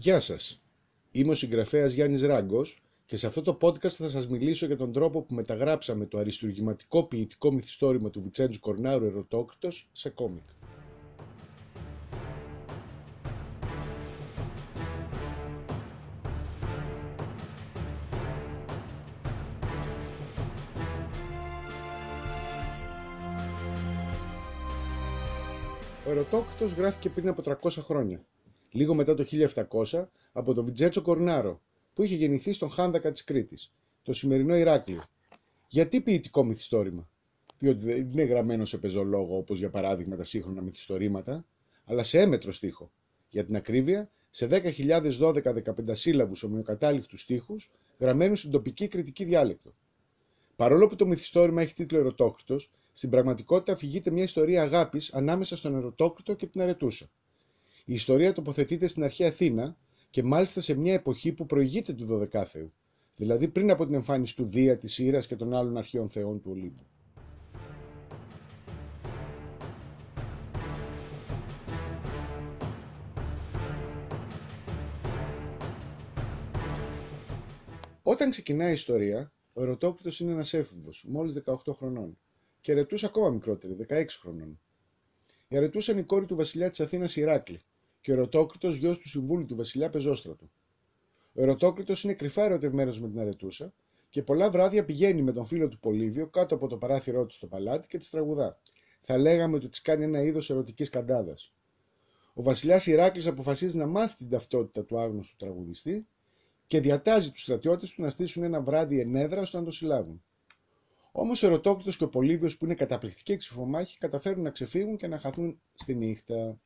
Γεια σας. Είμαι ο συγγραφέας Γιάννης Ράγκος και σε αυτό το podcast θα σας μιλήσω για τον τρόπο που μεταγράψαμε το αριστουργηματικό ποιητικό μυθιστόρημα του Βιτσέντζου Κορνάρου Ερωτόκριτος σε κόμικ. Ο Ερωτόκριτος γράφτηκε πριν από 300 χρόνια, λίγο μετά το 1700 από τον Βιτζέτσο Κορνάρο, που είχε γεννηθεί στον Χάνδακα της Κρήτης, το σημερινό Ηράκλειο. Γιατί ποιητικό μυθιστόρημα, διότι δεν είναι γραμμένο σε πεζολόγο όπως για παράδειγμα τα σύγχρονα μυθιστορήματα, αλλά σε έμετρο στίχο. Για την ακρίβεια, σε 10.012-15 σύλλαβους ομοιοκατάληκτους στίχους, γραμμένους στην τοπική κριτική διάλεκτο. Παρόλο που το μυθιστόρημα έχει τίτλο Ερωτόκριτος, στην πραγματικότητα αφηγείται μια ιστορία αγάπης ανάμεσα στον Ερωτόκριτο και την Αρετούσα. Η ιστορία τοποθετείται στην αρχαία Αθήνα και μάλιστα σε μια εποχή που προηγείται του 12ου, δηλαδή πριν από την εμφάνιση του Δία, της Ήρας και των άλλων αρχαίων θεών του Ολύμπου. Όταν ξεκινάει η ιστορία, ο Ερωτόκριτος είναι ένας έφηβος, μόλις 18 χρονών και Ρετούς ακόμα μικρότερη, 16 χρονών. Η Αρετούσα είναι η κόρη του βασιλιά της Αθήνας Ηράκλη και ο Ερωτόκριτος γιος του συμβούλου του βασιλιά Πεζόστρατου. Ο Ερωτόκριτος είναι κρυφά ερωτευμένος με την Αρετούσα και πολλά βράδια πηγαίνει με τον φίλο του Πολύβιο κάτω από το παράθυρό του στο παλάτι και τη τραγουδά. Θα λέγαμε ότι της κάνει ένα είδος ερωτικής καντάδας. Ο βασιλιάς Ηράκλης αποφασίζει να μάθει την ταυτότητα του άγνωστου τραγουδιστή και διατάζει τους στρατιώτες του να στήσουν ένα βράδυ ενέδρα ώστε να το συλλάβουν. Όμως ο Ερωτόκριτος και ο Πολύβιος, που είναι καταπληκτικοί εξυφομάχοι, καταφέρουν να ξεφύγουν και να χαθούν στη νύχτα.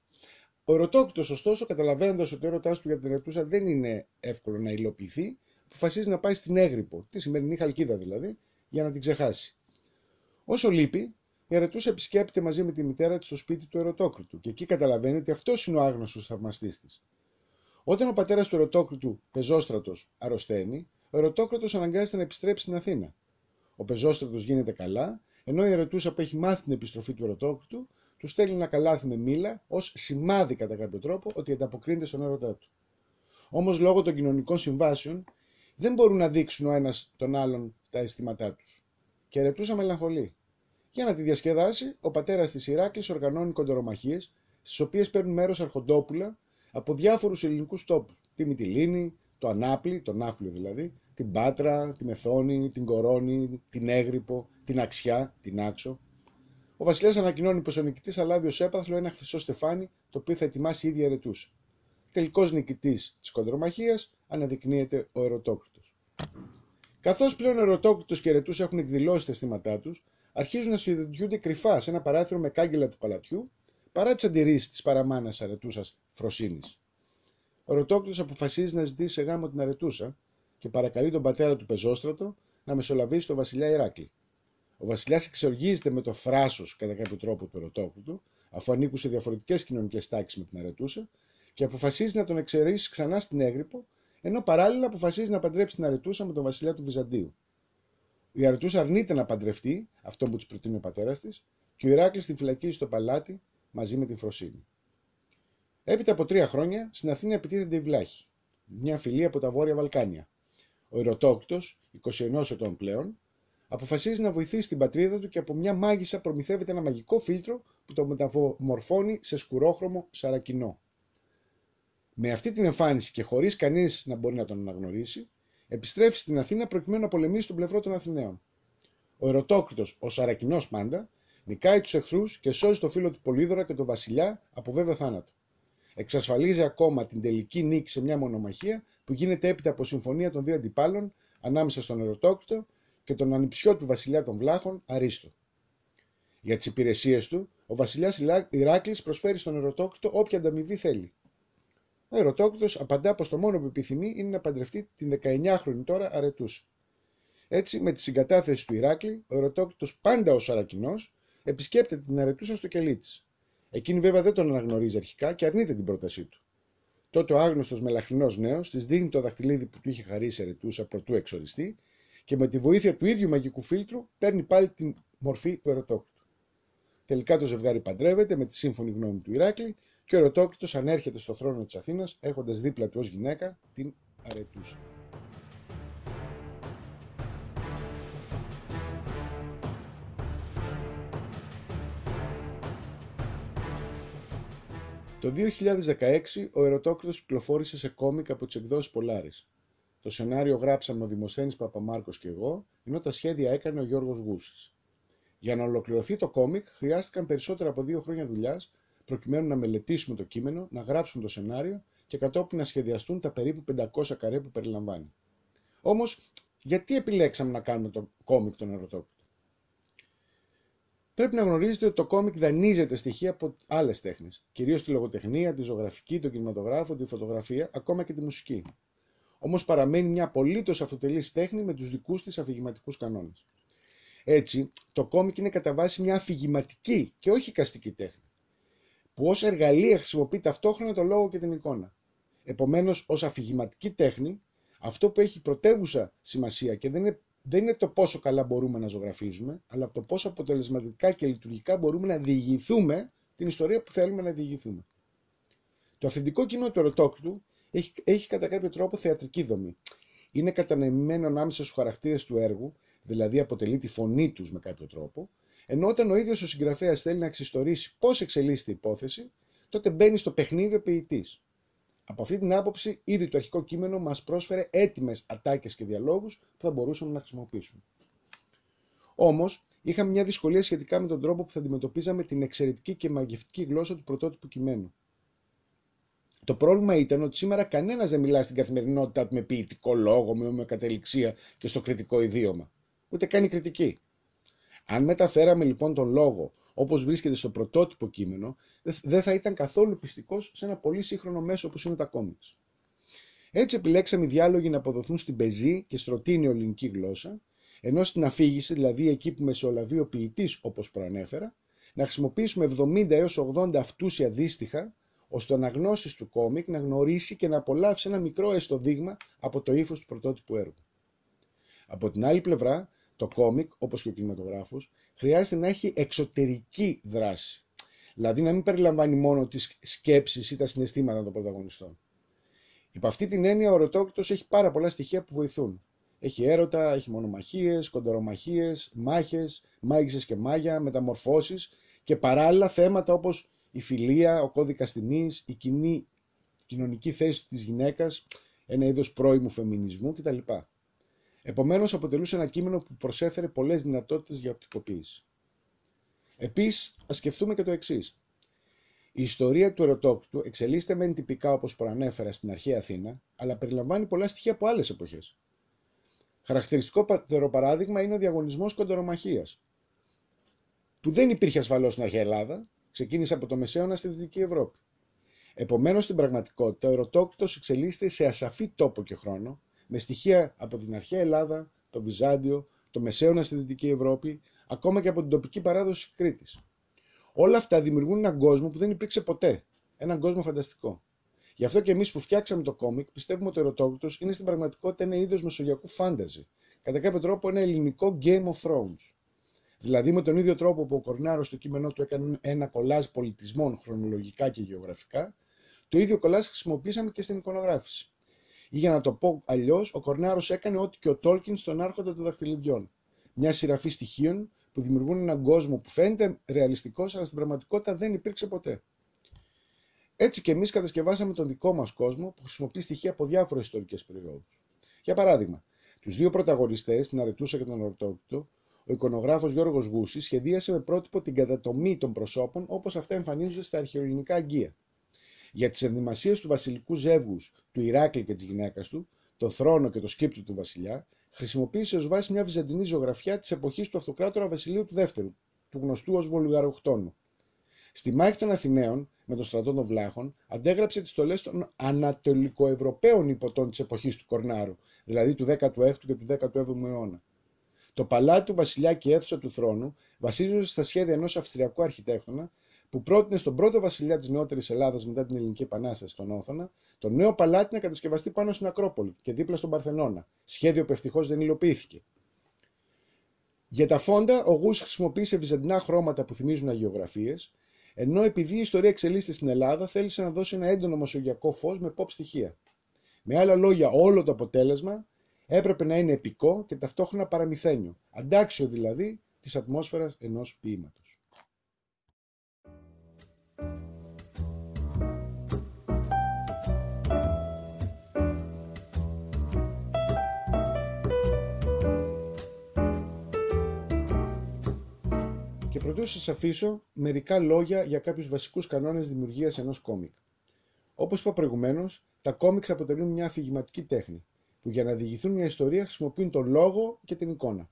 Ο Ερωτόκριτο, ωστόσο, καταλαβαίνοντας ότι ο έρωτάς του για την Ερετούσα δεν είναι εύκολο να υλοποιηθεί, αποφασίζει να πάει στην Έγρυπο, τη σημερινή Χαλκίδα δηλαδή, για να την ξεχάσει. Όσο λείπει, η Ερετούσα επισκέπτεται μαζί με τη μητέρα της στο σπίτι του Ερωτόκριτου και εκεί καταλαβαίνει ότι αυτός είναι ο άγνωστος θαυμαστής της. Όταν ο πατέρας του Ερωτόκριτου, πεζόστρατος, αρρωσταίνει, ο Ερωτόκριτος αναγκάζεται να επιστρέψει στην Αθήνα. Ο πεζόστρατος γίνεται καλά, ενώ η Ερετούσα που έχει μάθει την επιστροφή του Ερωτόκριτου, του στέλνει ένα καλάθι με μήλα ως σημάδι κατά κάποιο τρόπο ότι ανταποκρίνεται στον έρωτά του. Όμως λόγω των κοινωνικών συμβάσεων δεν μπορούν να δείξουν ο ένας τον άλλον τα αισθήματά τους. Και η Ερετούσα μελαγχολεί. Για να τη διασκεδάσει, ο πατέρας της Ηράκλη οργανώνει κοντερομαχίε, στις οποίες παίρνουν μέρος αρχοντόπουλα από διάφορους ελληνικούς τόπους. Τη Μυτιλίνη, το Ανάπλη, τον Ναύπλιο δηλαδή, την Πάτρα, τη Μεθόνη, την Κορώνη, την Έγρυπο, την Αξιά, την Άξο. Ο βασιλιάς ανακοινώνει πως ο νικητής θα λάβει ω έπαθλο ένα χρυσό στεφάνι το οποίο θα ετοιμάσει η ίδια Ερετούσα. Τελικός νικητής της κοντρομαχίας αναδεικνύεται ο Ερωτόκριτος. Καθώς πλέον ο Ερωτόκριτος και η Ερετούσα έχουν εκδηλώσει τα αισθήματά τους, αρχίζουν να συνειδητοποιούνται κρυφά σε ένα παράθυρο με κάγκελα του παλατιού παρά τις αντιρρήσεις της παραμάνας Αρετούσας Φροσύνη. Ο Ερωτόκριτος αποφασίζει να ζητήσει σε γάμο την Αρετούσα και παρακαλεί τον πατέρα του Πεζόστρατο να μεσολαβήσει τον βασιλιά Ηράκλη. Ο βασιλιάς εξοργίζεται με το θράσος κατά κάποιο τρόπο του Ερωτόκριτου, αφού ανήκουν σε διαφορετικές κοινωνικές τάξεις με την Αρετούσα, και αποφασίζει να τον εξαιρέσει ξανά στην Έγρυπο, ενώ παράλληλα αποφασίζει να παντρέψει την Αρετούσα με τον βασιλιά του Βυζαντίου. Η Αρετούσα αρνείται να παντρευτεί αυτό που της προτείνει ο πατέρας της, και ο Ηράκλης την φυλακίζει στο παλάτι μαζί με την Φροσύνη. Έπειτα από τρία χρόνια στην Αθήνα επιτίθενται οι Βλάχοι, μια φυλή από τα Βόρεια Βαλκάνια. Ο Ερωτόκτος, 21 ετών πλέον, αποφασίζει να βοηθήσει την πατρίδα του και από μια μάγισσα προμηθεύεται ένα μαγικό φίλτρο που το μεταμορφώνει σε σκουρόχρωμο σαρακινό. Με αυτή την εμφάνιση και χωρίς κανείς να μπορεί να τον αναγνωρίσει, επιστρέφει στην Αθήνα προκειμένου να πολεμήσει τον πλευρό των Αθηναίων. Ο Ερωτόκριτο, ο Σαρακινός πάντα, νικάει τους εχθρούς και σώζει το φίλο του Πολύδωρα και τον Βασιλιά από βέβαιο θάνατο. Εξασφαλίζει ακόμα την τελική νίκη σε μια μονομαχία που γίνεται έπειτα από συμφωνία των δύο αντιπάλων ανάμεσα στον Ερωτόκριτο και τον ανιψιό του βασιλιά των Βλάχων Αρίστο. Για τις υπηρεσίες του, ο βασιλιάς Ηράκλης προσφέρει στον Ερωτόκριτο όποια ανταμοιβή θέλει. Ο Ερωτόκριτο απαντά πως το μόνο που επιθυμεί είναι να παντρευτεί την 19χρονη τώρα Αρετούσα. Έτσι, με τη συγκατάθεση του Ηράκλη, ο Ερωτόκριτο πάντα ως Αρακινός επισκέπτεται την Αρετούσα στο κελί της. Εκείνη βέβαια δεν τον αναγνωρίζει αρχικά και αρνείται την πρότασή του. Τότε ο άγνωστος μελαχρινός νέος της δίνει το δαχτυλίδι που του είχε χαρίσει Ερετούσα προτού εξοριστεί και με τη βοήθεια του ίδιου μαγικού φίλτρου παίρνει πάλι την μορφή του ερωτόκτου. Τελικά το ζευγάρι παντρεύεται με τη σύμφωνη γνώμη του Ηράκλη και ο Ερωτόκριτος ανέρχεται στο θρόνο της Αθήνας έχοντας δίπλα του ως γυναίκα την Αρετούσα. Το 2016 ο Ερωτόκριτος κυκλοφόρησε σε κόμικ από τις εκδόσεις Polaris. Το σενάριο γράψαμε ο Δημοσθένης Παπαμάρκος και εγώ, ενώ τα σχέδια έκανε ο Γιώργος Γούσης. Για να ολοκληρωθεί το κόμικ χρειάστηκαν περισσότερα από δύο χρόνια δουλειάς προκειμένου να μελετήσουμε το κείμενο, να γράψουμε το σενάριο και κατόπιν να σχεδιαστούν τα περίπου 500 καρέ που περιλαμβάνει. Όμως, γιατί επιλέξαμε να κάνουμε το κόμικ τον Ερωτόκριτο. Πρέπει να γνωρίζετε ότι το κόμικ δανείζεται στοιχεία από άλλες τέχνες, κυρίως τη λογοτεχνία, τη ζωγραφική, τον κινηματογράφο, τη φωτογραφία, ακόμα και τη μουσική. Όμως παραμένει μια απολύτως αυτοτελής τέχνη με τους δικούς της αφηγηματικούς κανόνες. Έτσι, το κόμικ είναι κατά βάση μια αφηγηματική και όχι καστική τέχνη, που ως εργαλεία χρησιμοποιεί ταυτόχρονα το λόγο και την εικόνα. Επομένως, ως αφηγηματική τέχνη, αυτό που έχει πρωτεύουσα σημασία και δεν είναι δεν είναι το πόσο καλά μπορούμε να ζωγραφίζουμε, αλλά το πόσο αποτελεσματικά και λειτουργικά μπορούμε να διηγηθούμε την ιστορία που θέλουμε να διηγηθούμε. Το αυθεντικό κείμενο του ερωτόκριτου έχει, έχει κατά κάποιο τρόπο θεατρική δομή. Είναι κατανεμημένο ανάμεσα στους χαρακτήρες του έργου, δηλαδή αποτελεί τη φωνή τους με κάποιο τρόπο, ενώ όταν ο ίδιος ο συγγραφέας θέλει να εξιστορήσει πώς εξελίσσεται η υπόθεση, τότε μπαίνει στο παιχνίδι ο ποιητής. Από αυτή την άποψη, ήδη το αρχικό κείμενο μας πρόσφερε έτοιμες ατάκες και διαλόγους που θα μπορούσαμε να χρησιμοποιήσουμε. Όμως, είχαμε μια δυσκολία σχετικά με τον τρόπο που θα αντιμετωπίζαμε την εξαιρετική και μαγευτική γλώσσα του πρωτότυπου κειμένου. Το πρόβλημα ήταν ότι σήμερα κανένας δεν μιλά στην καθημερινότητά του με ποιητικό λόγο, με ομοιοκατεληξία και στο κριτικό ιδίωμα. Ούτε κάνει κριτική. Αν μεταφέραμε λοιπόν τον λόγο όπως βρίσκεται στο πρωτότυπο κείμενο, δεν θα ήταν καθόλου πιστικός σε ένα πολύ σύγχρονο μέσο όπως είναι τα κόμιξ. Έτσι επιλέξαμε οι διάλογοι να αποδοθούν στην πεζή και στρωτή ελληνική γλώσσα, ενώ στην αφήγηση, δηλαδή εκεί που μεσολαβεί ο ποιητής όπως προανέφερα, να χρησιμοποιήσουμε 70 έως 80 αυτούσια δύστιχα, ώστε ο αναγνώστη του κόμικ να γνωρίσει και να απολαύσει ένα μικρό έστω δείγμα από το ύφος του πρωτότυπου έργου. Από την άλλη πλευρά, το κόμικ, όπως και ο κινηματογράφος, χρειάζεται να έχει εξωτερική δράση. Δηλαδή να μην περιλαμβάνει μόνο τις σκέψεις ή τα συναισθήματα των πρωταγωνιστών. Υπ' αυτή την έννοια ο Ρωτόκριτος έχει πάρα πολλά στοιχεία που βοηθούν. Έχει έρωτα, έχει μονομαχίες, κοντερομαχίες, μάχες, μάγισσες και μάγια, μεταμορφώσεις και παράλληλα θέματα όπως η φιλία, ο κώδικας τιμής, η κοινή κοινωνική θέση της γυναίκας, ένα είδος πρώιμου φεμινισμού κτλ. Επομένως, αποτελούσε ένα κείμενο που προσέφερε πολλές δυνατότητες για οπτικοποίηση. Επίσης, ας σκεφτούμε και το εξής. Η ιστορία του ερωτόκτου εξελίσσεται μεν τυπικά όπως προανέφερα στην αρχαία Αθήνα, αλλά περιλαμβάνει πολλά στοιχεία από άλλες εποχές. Χαρακτηριστικό παράδειγμα είναι ο διαγωνισμός κοντερομαχία, που δεν υπήρχε ασφαλώς στην αρχαία Ελλάδα, ξεκίνησε από το Μεσαίωνα στη Δυτική Ευρώπη. Επομένως, στην πραγματικότητα, ο ερωτόκτος εξελίσσεται σε ασαφή τόπο και χρόνο, με στοιχεία από την αρχαία Ελλάδα, το Βυζάντιο, το Μεσαίωνα στη Δυτική Ευρώπη, ακόμα και από την τοπική παράδοση της Κρήτης. Όλα αυτά δημιουργούν έναν κόσμο που δεν υπήρξε ποτέ. Έναν κόσμο φανταστικό. Γι' αυτό και εμείς που φτιάξαμε το κόμικ πιστεύουμε ότι ο Ερωτόκριτο είναι στην πραγματικότητα ένα είδος μεσογειακού φάνταζι. Κατά κάποιο τρόπο ένα ελληνικό Game of Thrones. Δηλαδή με τον ίδιο τρόπο που ο Κορνάρος στο κείμενό του έκανε ένα κολάζ πολιτισμών χρονολογικά και γεωγραφικά, το ίδιο κολάζ χρησιμοποίησαμε και στην εικονογράφηση. Ή για να το πω αλλιώς, ο Κορνάρος έκανε ό,τι και ο Τόλκιν στον Άρχοντα των Δαχτυλιδιών. Μια σειραφή στοιχείων που δημιουργούν έναν κόσμο που φαίνεται ρεαλιστικός, αλλά στην πραγματικότητα δεν υπήρξε ποτέ. Έτσι και εμείς κατασκευάσαμε τον δικό μας κόσμο που χρησιμοποιεί στοιχεία από διάφορες ιστορικές περιόδους. Για παράδειγμα, τους δύο πρωταγωνιστές, την Αρετούσα και τον Ορτόκτο, ο εικονογράφος Γιώργος Γούση σχεδίασε με πρότυπο την κατατομή των προσώπων όπως αυτά εμφανίζονται στα αρχαιολογικά αγκία. Για τις ενδυμασίες του βασιλικού ζεύγους του Ηράκλη και της γυναίκας του, το θρόνο και το σκύπτο του βασιλιά, χρησιμοποίησε ως βάση μια βυζαντινή ζωγραφιά της εποχής του αυτοκράτορα Βασιλείου του Δεύτερου, του γνωστού ως Βολγαροχτώνου. Στη μάχη των Αθηναίων, με τον στρατό των Βλάχων, αντέγραψε τις στολές των Ανατολικοευρωπαίων υποτών της εποχής του Κορνάρου, δηλαδή του 16ου και του 17ου αιώνα. Το παλάτι του βασιλιά και η αίθουσα του θρόνου βασίζονται στα σχέδια ενός Αυστριακού αρχιτέκτονα που πρότεινε στον πρώτο βασιλιά της νεότερης Ελλάδας μετά την Ελληνική Επανάσταση, τον Όθωνα, το νέο παλάτι να κατασκευαστεί πάνω στην Ακρόπολη και δίπλα στον Παρθενώνα, σχέδιο που ευτυχώς δεν υλοποιήθηκε. Για τα φόντα, ο Γούς χρησιμοποίησε βυζαντινά χρώματα που θυμίζουν αγιογραφίες, ενώ επειδή η ιστορία εξελίσσεται στην Ελλάδα, θέλησε να δώσει ένα έντονο μεσογειακό φως με pop στοιχεία. Με άλλα λόγια, όλο το αποτέλεσμα έπρεπε να είναι επικό και ταυτόχρονα παραμυθένιο, αντάξιο δηλαδή της ατμόσφαιρας ενός ποίηματος. Και πρωτού σας αφήσω μερικά λόγια για κάποιους βασικούς κανόνες δημιουργίας ενός κόμικ. Όπως είπα προηγουμένως, τα κόμικς αποτελούν μια αφηγηματική τέχνη, που για να διηγηθούν μια ιστορία χρησιμοποιούν τον λόγο και την εικόνα.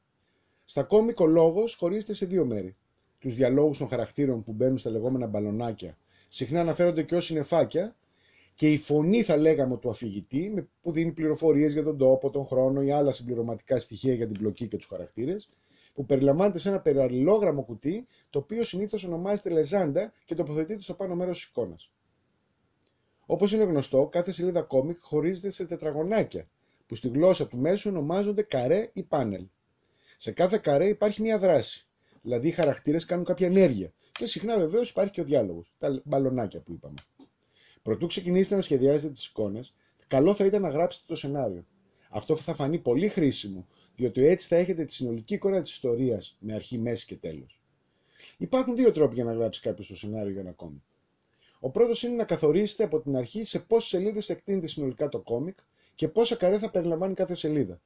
Στα κόμικ ο λόγος χωρίζεται σε δύο μέρη. Τους διαλόγους των χαρακτήρων που μπαίνουν στα λεγόμενα μπαλονάκια, συχνά αναφέρονται και ως συνεφάκια, και η φωνή, θα λέγαμε, του αφηγητή, που δίνει πληροφορίες για τον τόπο, τον χρόνο ή άλλα συμπληρωματικά στοιχεία για την πλοκή και τους χαρακτήρες, που περιλαμβάνεται σε ένα περαλληλόγραμμο κουτί, το οποίο συνήθως ονομάζεται λεζάντα και τοποθετείται στο πάνω μέρος της εικόνας. Όπως είναι γνωστό, κάθε σελίδα κόμικ χωρίζεται σε τετραγωνάκια, που στη γλώσσα του μέσου ονομάζονται καρέ ή πάνελ. Σε κάθε καρέ υπάρχει μια δράση. Δηλαδή οι χαρακτήρες κάνουν κάποια ενέργεια. Και συχνά βεβαίως υπάρχει και ο διάλογος. Τα μπαλονάκια που είπαμε. Προτού ξεκινήσετε να σχεδιάζετε τις εικόνες, καλό θα ήταν να γράψετε το σενάριο. Αυτό θα φανεί πολύ χρήσιμο, διότι έτσι θα έχετε τη συνολική εικόνα της ιστορίας με αρχή, μέση και τέλος. Υπάρχουν δύο τρόποι για να γράψει κάποιος το σενάριο για ένα κόμικ. Ο πρώτος είναι να καθορίσετε από την αρχή σε πόσες σελίδες εκτείνεται συνολικά το κόμικ και πόσα καρέ θα περιλαμβάνει κάθε σελίδα.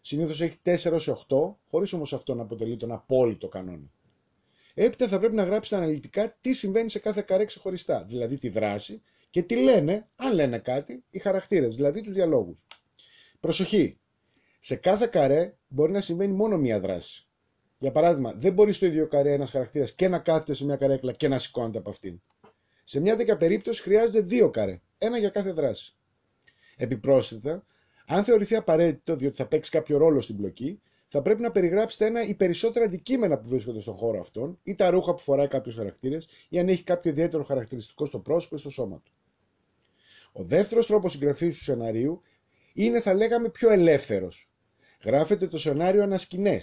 Συνήθως έχει 4 8, χωρίς όμως αυτό να αποτελεί τον απόλυτο κανόνα. Έπειτα θα πρέπει να γράψετε αναλυτικά τι συμβαίνει σε κάθε καρέ ξεχωριστά, δηλαδή τη δράση και τι λένε, αν λένε κάτι, οι χαρακτήρες, δηλαδή τους διαλόγους. Προσοχή! Σε κάθε καρέ μπορεί να συμβαίνει μόνο μία δράση. Για παράδειγμα, δεν μπορεί στο ίδιο καρέ ένας χαρακτήρας και να κάθεται σε μια καρέκλα και να σηκώνεται από αυτήν. Σε μια τέτοια περίπτωση χρειάζονται δύο καρέ, ένα για κάθε δράση. Επιπρόσθετα, αν θεωρηθεί απαραίτητο διότι θα παίξει κάποιο ρόλο στην πλοκή, θα πρέπει να περιγράψετε ένα ή περισσότερα αντικείμενα που βρίσκονται στον χώρο αυτόν, ή τα ρούχα που φοράει κάποιος χαρακτήρας, ή αν έχει κάποιο ιδιαίτερο χαρακτηριστικό στο πρόσωπο ή στο σώμα του. Ο δεύτερος τρόπος συγγραφής του σεναρίου είναι, θα λέγαμε, πιο ελεύθερος. Γράφετε το σενάριο ανασκηνέ.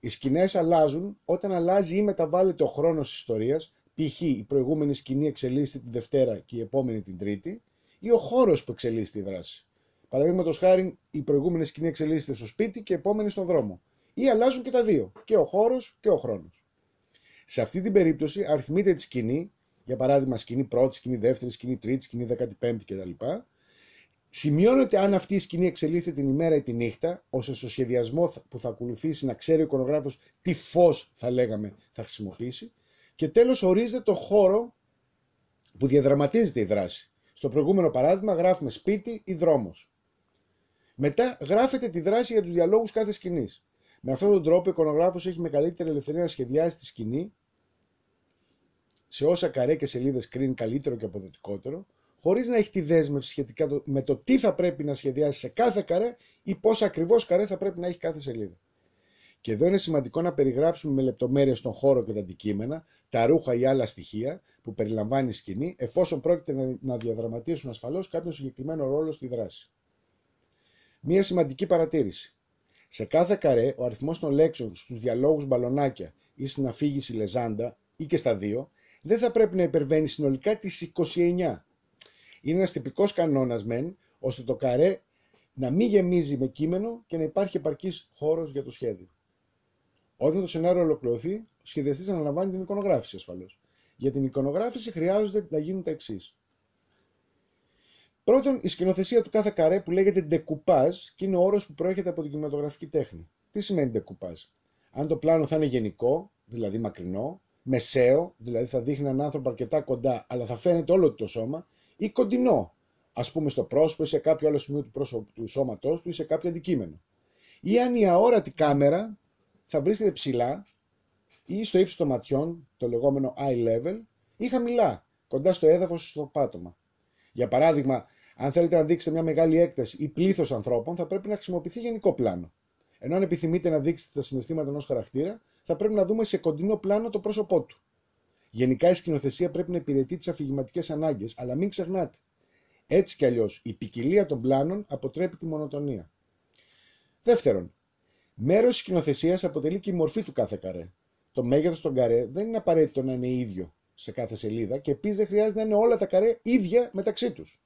Οι σκηνές αλλάζουν όταν αλλάζει ή μεταβάλλεται ο χρόνος της ιστορίας, π.χ. η προηγούμενη σκηνή εξελίσσεται τη Δευτέρα και η επόμενη την Τρίτη, ή ο χώρος που εξελίσσεται η δράση. Παραδείγματος χάρη, η προηγούμενη σκηνή εξελίσσεται στο σπίτι και η επόμενη στον δρόμο. Ή αλλάζουν και τα δύο, και ο χώρος και ο χρόνος. Σε αυτή την περίπτωση, αριθμείτε τη σκηνή, για παράδειγμα, σκηνή πρώτη, σκηνή δεύτερη, σκηνή τρίτη, σκηνή δεκατipέμπτη κτλ. Σημειώνεται αν αυτή η σκηνή εξελίσσεται την ημέρα ή τη νύχτα, ώστε στο σχεδιασμό που θα ακολουθήσει να ξέρει ο εικονογράφος τι φως θα λέγαμε θα χρησιμοποιήσει. Και τέλος, ορίζεται το χώρο που διαδραματίζεται η δράση. Στο προηγούμενο παράδειγμα γράφουμε σπίτι ή δρόμος. Μετά γράφετε τη δράση για τους διαλόγους κάθε σκηνής. Με αυτόν τον τρόπο ο εικονογράφος έχει μεγαλύτερη ελευθερία να σχεδιάσει τη σκηνή σε όσα καρέ και σελίδες κρίνει καλύτερο και αποδοτικότερο, χωρίς να έχει τη δέσμευση σχετικά με το τι θα πρέπει να σχεδιάσει σε κάθε καρέ ή πόσα ακριβώς καρέ θα πρέπει να έχει κάθε σελίδα. Και εδώ είναι σημαντικό να περιγράψουμε με λεπτομέρειες τον χώρο και τα αντικείμενα, τα ρούχα ή άλλα στοιχεία που περιλαμβάνει η σκηνή, εφόσον πρόκειται να διαδραματίσουν ασφαλώς κάποιο συγκεκριμένο ρόλο στη δράση. Μία σημαντική παρατήρηση. Σε κάθε καρέ, ο αριθμός των λέξεων στους διαλόγους μπαλονάκια ή στην αφήγηση λεζάντα ή και στα δύο, δεν θα πρέπει να υπερβαίνει συνολικά τις 29. Είναι ένας τυπικός κανόνας μεν, ώστε το καρέ να μην γεμίζει με κείμενο και να υπάρχει επαρκής χώρος για το σχέδιο. Όταν το σενάριο ολοκληρωθεί, ο σχεδιαστής αναλαμβάνει την εικονογράφηση ασφαλώς. Για την εικονογράφηση χρειάζονται να γίνουν τα εξής. Πρώτον, η σκηνοθεσία του κάθε καρέ που λέγεται decoupage και είναι ο όρος που προέρχεται από την κινηματογραφική τέχνη. Τι σημαίνει decoupage. Αν το πλάνο θα είναι γενικό, δηλαδή μακρινό, μεσαίο, δηλαδή θα δείχνει έναν άνθρωπο αρκετά κοντά, αλλά θα φαίνεται όλο το σώμα, ή κοντινό, ας πούμε στο πρόσωπο ή σε κάποιο άλλο σημείο του, πρόσωπου, του σώματός του ή σε κάποιο αντικείμενο. Ή αν η αόρατη κάμερα θα βρίσκεται ψηλά ή στο ύψος των ματιών, το λεγόμενο eye level, ή χαμηλά, κοντά στο έδαφος ή στο πάτωμα. Για παράδειγμα, αν θέλετε να δείξετε μια μεγάλη έκταση ή πλήθος ανθρώπων, θα πρέπει να χρησιμοποιηθεί γενικό πλάνο. Ενώ αν επιθυμείτε να δείξετε τα συναισθήματα ενός χαρακτήρα, θα πρέπει να δούμε σε κοντινό πλάνο το πρόσωπό του. Γενικά η σκηνοθεσία πρέπει να υπηρετεί τις αφηγηματικές ανάγκες, αλλά μην ξεχνάτε. Έτσι κι αλλιώς, η ποικιλία των πλάνων αποτρέπει τη μονοτονία. Δεύτερον, μέρος της σκηνοθεσίας αποτελεί και η μορφή του κάθε καρέ. Το μέγεθος των καρέ δεν είναι απαραίτητο να είναι ίδιο σε κάθε σελίδα και επίσης δεν χρειάζεται να είναι όλα τα καρέ ίδια μεταξύ τους.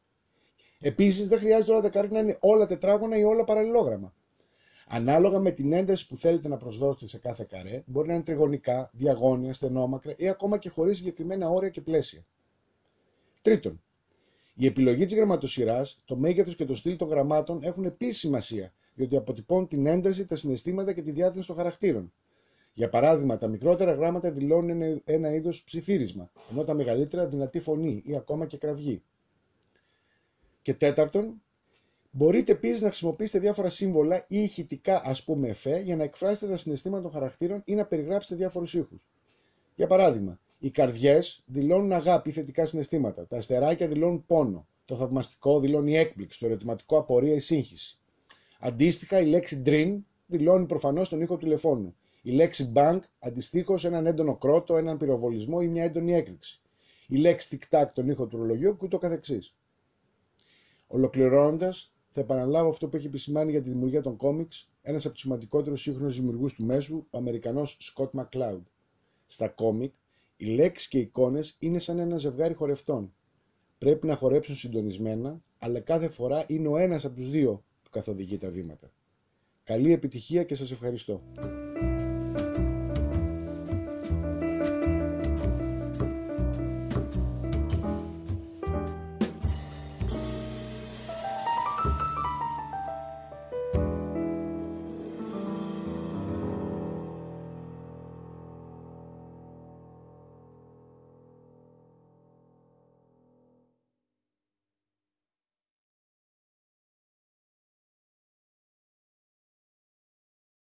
Επίσης δεν χρειάζεται όλα τα καρέ να είναι όλα τετράγωνα ή όλα παραλληλόγραμμα. Ανάλογα με την ένταση που θέλετε να προσδώσετε σε κάθε καρέ, μπορεί να είναι τριγωνικά, διαγώνια, στενόμακρα ή ακόμα και χωρίς συγκεκριμένα όρια και πλαίσια. Τρίτον, η επιλογή της γραμματοσυράς, το μέγεθος και το στυλ των γραμμάτων έχουν επίσης σημασία, διότι αποτυπώνουν την ένταση, τα συναισθήματα και τη διάθεση των χαρακτήρων. Για παράδειγμα, τα μικρότερα γράμματα δηλώνουν ένα είδος ψιθύρισμα, ενώ τα μεγαλύτερα δυνατή φωνή ή ακόμα και κραυγή. Και τέταρτον, μπορείτε επίσης να χρησιμοποιήσετε διάφορα σύμβολα ή ηχητικά, ας πούμε, εφέ, για να εκφράσετε τα συναισθήματα των χαρακτήρων ή να περιγράψετε διάφορους ήχους. Για παράδειγμα, οι καρδιές δηλώνουν αγάπη ή θετικά συναισθήματα. Τα αστεράκια δηλώνουν πόνο. Το θαυμαστικό δηλώνει έκπληξη. Το ερωτηματικό απορία ή σύγχυση. Αντίστοιχα, η λέξη dream δηλώνει προφανώς τον ήχο του τηλεφώνου. Η λέξη bank αντιστοίχως έναν έντονο κρότο, έναν πυροβολισμό ή μια έντονη έκρηξη. Η λέξη tic-tac τον ήχο του ρολογιού και ούτω καθεξής. Ολοκληρώνοντας, θα επαναλάβω αυτό που έχει επισημάνει για τη δημιουργία των κόμιξ ένας από τους σημαντικότερους σύγχρονους δημιουργούς του μέσου, ο Αμερικανός Scott McCloud. Στα κόμικ, οι λέξεις και οι εικόνες είναι σαν ένα ζευγάρι χορευτών. Πρέπει να χορέψουν συντονισμένα, αλλά κάθε φορά είναι ο ένας από τους δύο που καθοδηγεί τα βήματα. Καλή επιτυχία και σας ευχαριστώ.